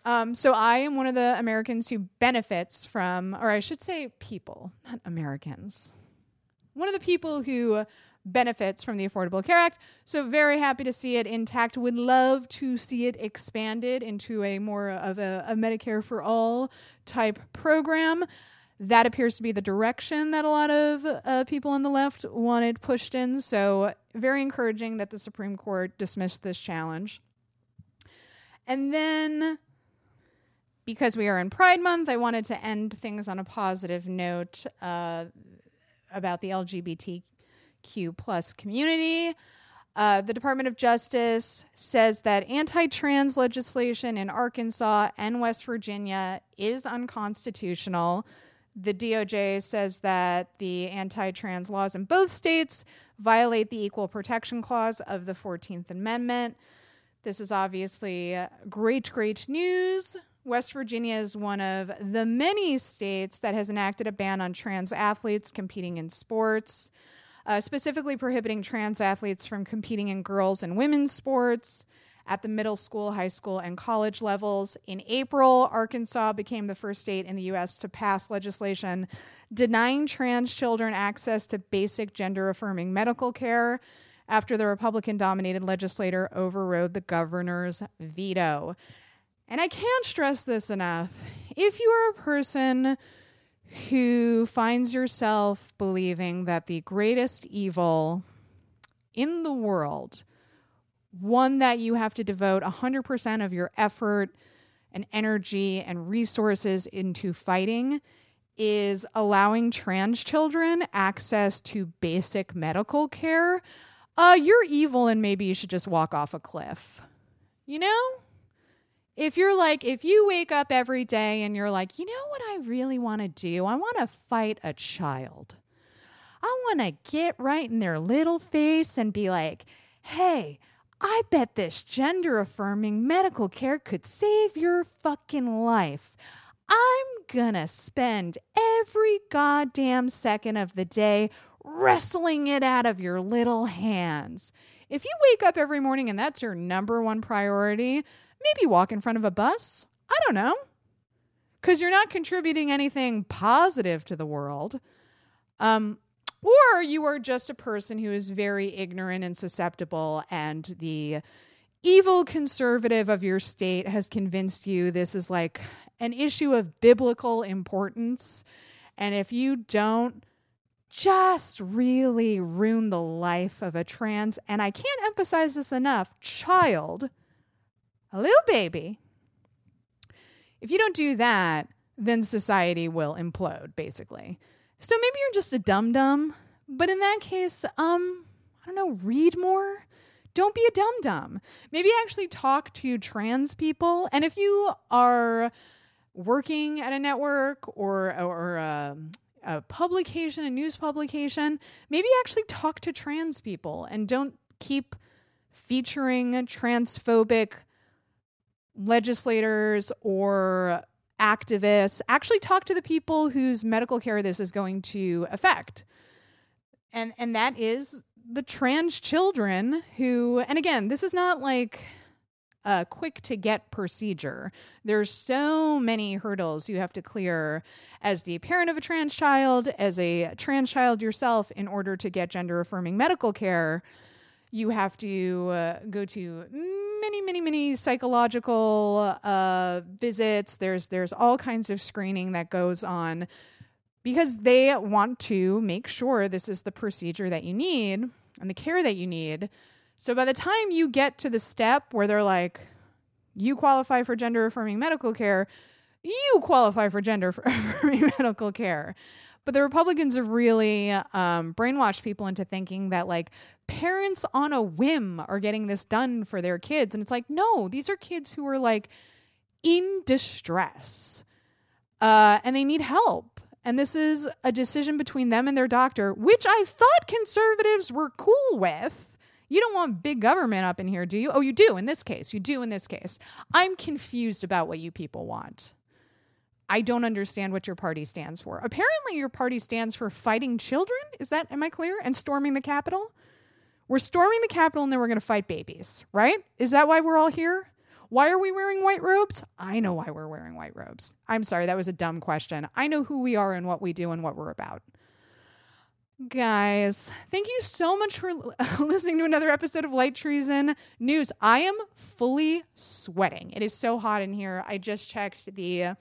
Um, so I am one of the Americans who benefits from, or I should say, people, not Americans. One of the people who benefits from the Affordable Care Act. So very happy to see it intact. Would love to see it expanded into a more of a, a Medicare for all type program. That appears to be the direction that a lot of uh, people on the left wanted pushed in. So very encouraging that the Supreme Court dismissed this challenge. And then because we are in Pride Month, I wanted to end things on a positive note uh, about the LGBTQ plus community. Uh, the Department of Justice says that anti trans legislation in Arkansas and West Virginia is unconstitutional. The DOJ says that the anti trans laws in both states violate the Equal Protection Clause of the 14th Amendment. This is obviously great, great news. West Virginia is one of the many states that has enacted a ban on trans athletes competing in sports, uh, specifically prohibiting trans athletes from competing in girls and women's sports at the middle school, high school, and college levels. In April, Arkansas became the first state in the U.S. to pass legislation denying trans children access to basic gender affirming medical care after the Republican dominated legislature overrode the governor's veto. And I can't stress this enough. If you are a person who finds yourself believing that the greatest evil in the world one that you have to devote 100% of your effort and energy and resources into fighting is allowing trans children access to basic medical care. Uh, you're evil and maybe you should just walk off a cliff. You know? If you're like, if you wake up every day and you're like, you know what I really want to do? I want to fight a child. I want to get right in their little face and be like, hey, I bet this gender affirming medical care could save your fucking life. I'm gonna spend every goddamn second of the day wrestling it out of your little hands. If you wake up every morning and that's your number one priority, maybe walk in front of a bus. I don't know. Because you're not contributing anything positive to the world. Um, or you are just a person who is very ignorant and susceptible, and the evil conservative of your state has convinced you this is like an issue of biblical importance. And if you don't just really ruin the life of a trans, and I can't emphasize this enough, child, little baby, if you don't do that, then society will implode, basically. So maybe you're just a dum dum, but in that case, um, I don't know, read more. Don't be a dum dum. Maybe actually talk to trans people. And if you are working at a network or or a, um, a publication, a news publication, maybe actually talk to trans people and don't keep featuring transphobic legislators or activists, actually talk to the people whose medical care this is going to affect. And and that is the trans children who and again, this is not like a quick to get procedure. There's so many hurdles you have to clear as the parent of a trans child, as a trans child yourself in order to get gender affirming medical care. You have to uh, go to many, many, many psychological uh, visits. There's there's all kinds of screening that goes on because they want to make sure this is the procedure that you need and the care that you need. So by the time you get to the step where they're like, you qualify for gender affirming medical care, you qualify for gender affirming medical care. But the Republicans have really um, brainwashed people into thinking that like parents on a whim are getting this done for their kids. And it's like, no, these are kids who are like in distress uh, and they need help. And this is a decision between them and their doctor, which I thought conservatives were cool with. You don't want big government up in here, do you? Oh, you do in this case. You do in this case. I'm confused about what you people want. I don't understand what your party stands for. Apparently, your party stands for fighting children. Is that, am I clear? And storming the Capitol? We're storming the Capitol and then we're going to fight babies, right? Is that why we're all here? Why are we wearing white robes? I know why we're wearing white robes. I'm sorry, that was a dumb question. I know who we are and what we do and what we're about. Guys, thank you so much for listening to another episode of Light Treason News. I am fully sweating. It is so hot in here. I just checked the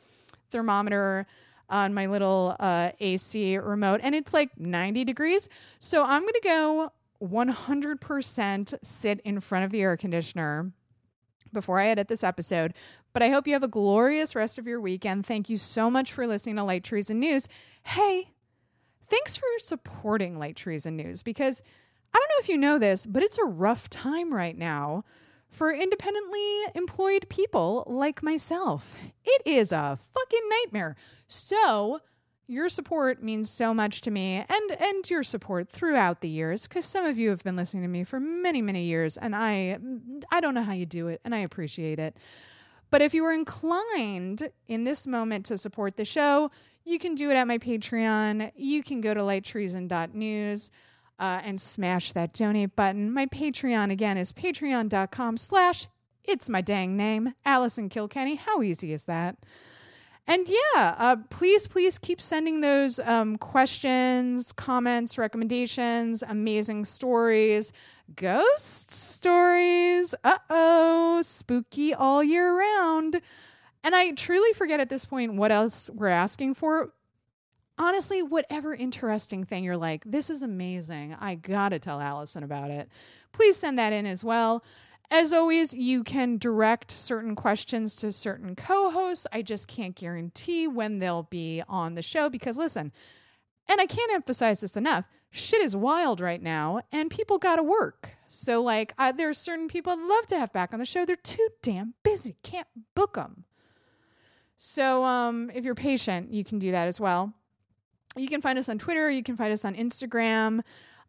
thermometer on my little uh, AC remote and it's like 90 degrees. So I'm going to go 100% sit in front of the air conditioner before I edit this episode. But I hope you have a glorious rest of your weekend. Thank you so much for listening to Light Treason News. Hey, thanks for supporting Light Treason News because I don't know if you know this, but it's a rough time right now for independently employed people like myself. It is a fucking nightmare. So, your support means so much to me and and your support throughout the years cuz some of you have been listening to me for many many years and I I don't know how you do it and I appreciate it. But if you are inclined in this moment to support the show, you can do it at my Patreon. You can go to lighttreason.news uh, and smash that donate button. My Patreon again is patreon.com slash it's my dang name, Allison Kilkenny. How easy is that? And yeah, uh, please, please keep sending those um, questions, comments, recommendations, amazing stories, ghost stories. Uh oh, spooky all year round. And I truly forget at this point what else we're asking for. Honestly, whatever interesting thing you're like, this is amazing. I gotta tell Allison about it. Please send that in as well. As always, you can direct certain questions to certain co hosts. I just can't guarantee when they'll be on the show because, listen, and I can't emphasize this enough shit is wild right now and people gotta work. So, like, uh, there are certain people I'd love to have back on the show. They're too damn busy, can't book them. So, um, if you're patient, you can do that as well. You can find us on Twitter, you can find us on Instagram.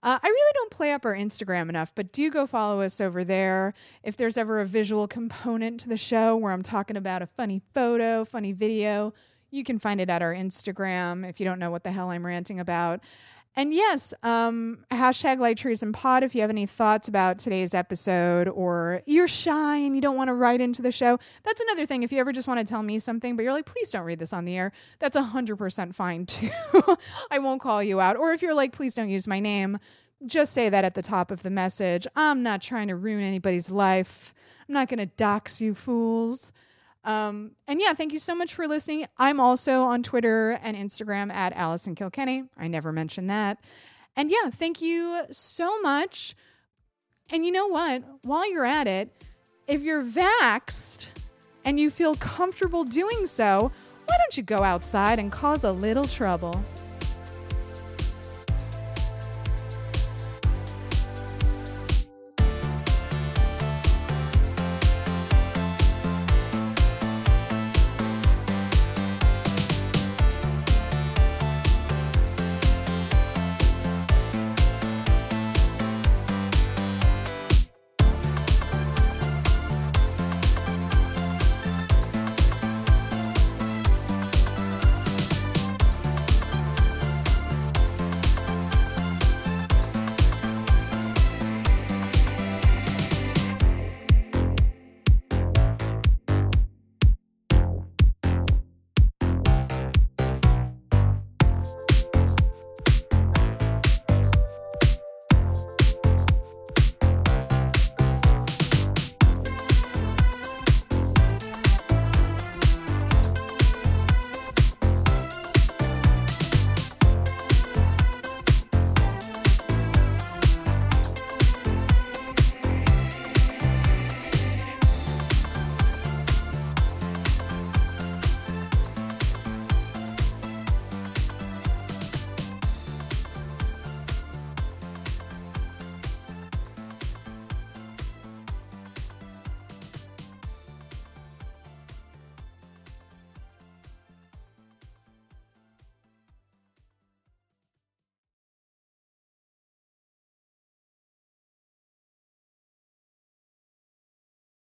Uh, I really don't play up our Instagram enough, but do go follow us over there. If there's ever a visual component to the show where I'm talking about a funny photo, funny video, you can find it at our Instagram if you don't know what the hell I'm ranting about. And yes, um, hashtag Light Treason Pod if you have any thoughts about today's episode or you're shy and you don't want to write into the show. That's another thing. If you ever just want to tell me something, but you're like, please don't read this on the air, that's 100% fine too. I won't call you out. Or if you're like, please don't use my name, just say that at the top of the message. I'm not trying to ruin anybody's life. I'm not going to dox you fools. Um, and yeah, thank you so much for listening. I'm also on Twitter and Instagram at Allison Kilkenny. I never mentioned that. And yeah, thank you so much. And you know what? While you're at it, if you're vaxxed and you feel comfortable doing so, why don't you go outside and cause a little trouble?